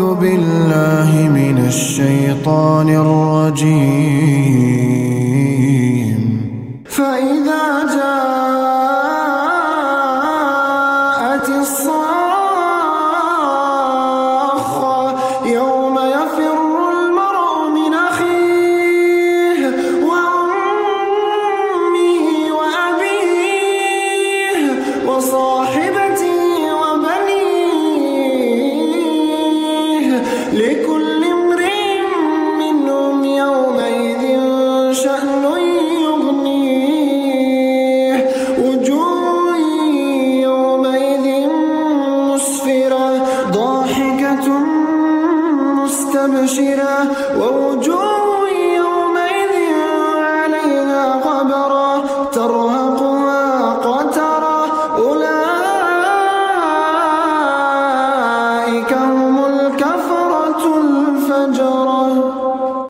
أعوذ بالله من الشيطان الرجيم. فإذا جاءت الصاخة يوم يفر المرء من أخيه وأمه وأبيه وصاحبته لكل امرئ منهم يومئذ شأن يغنيه. وجوه يومئذ مسفرة ضاحكة مستبشرة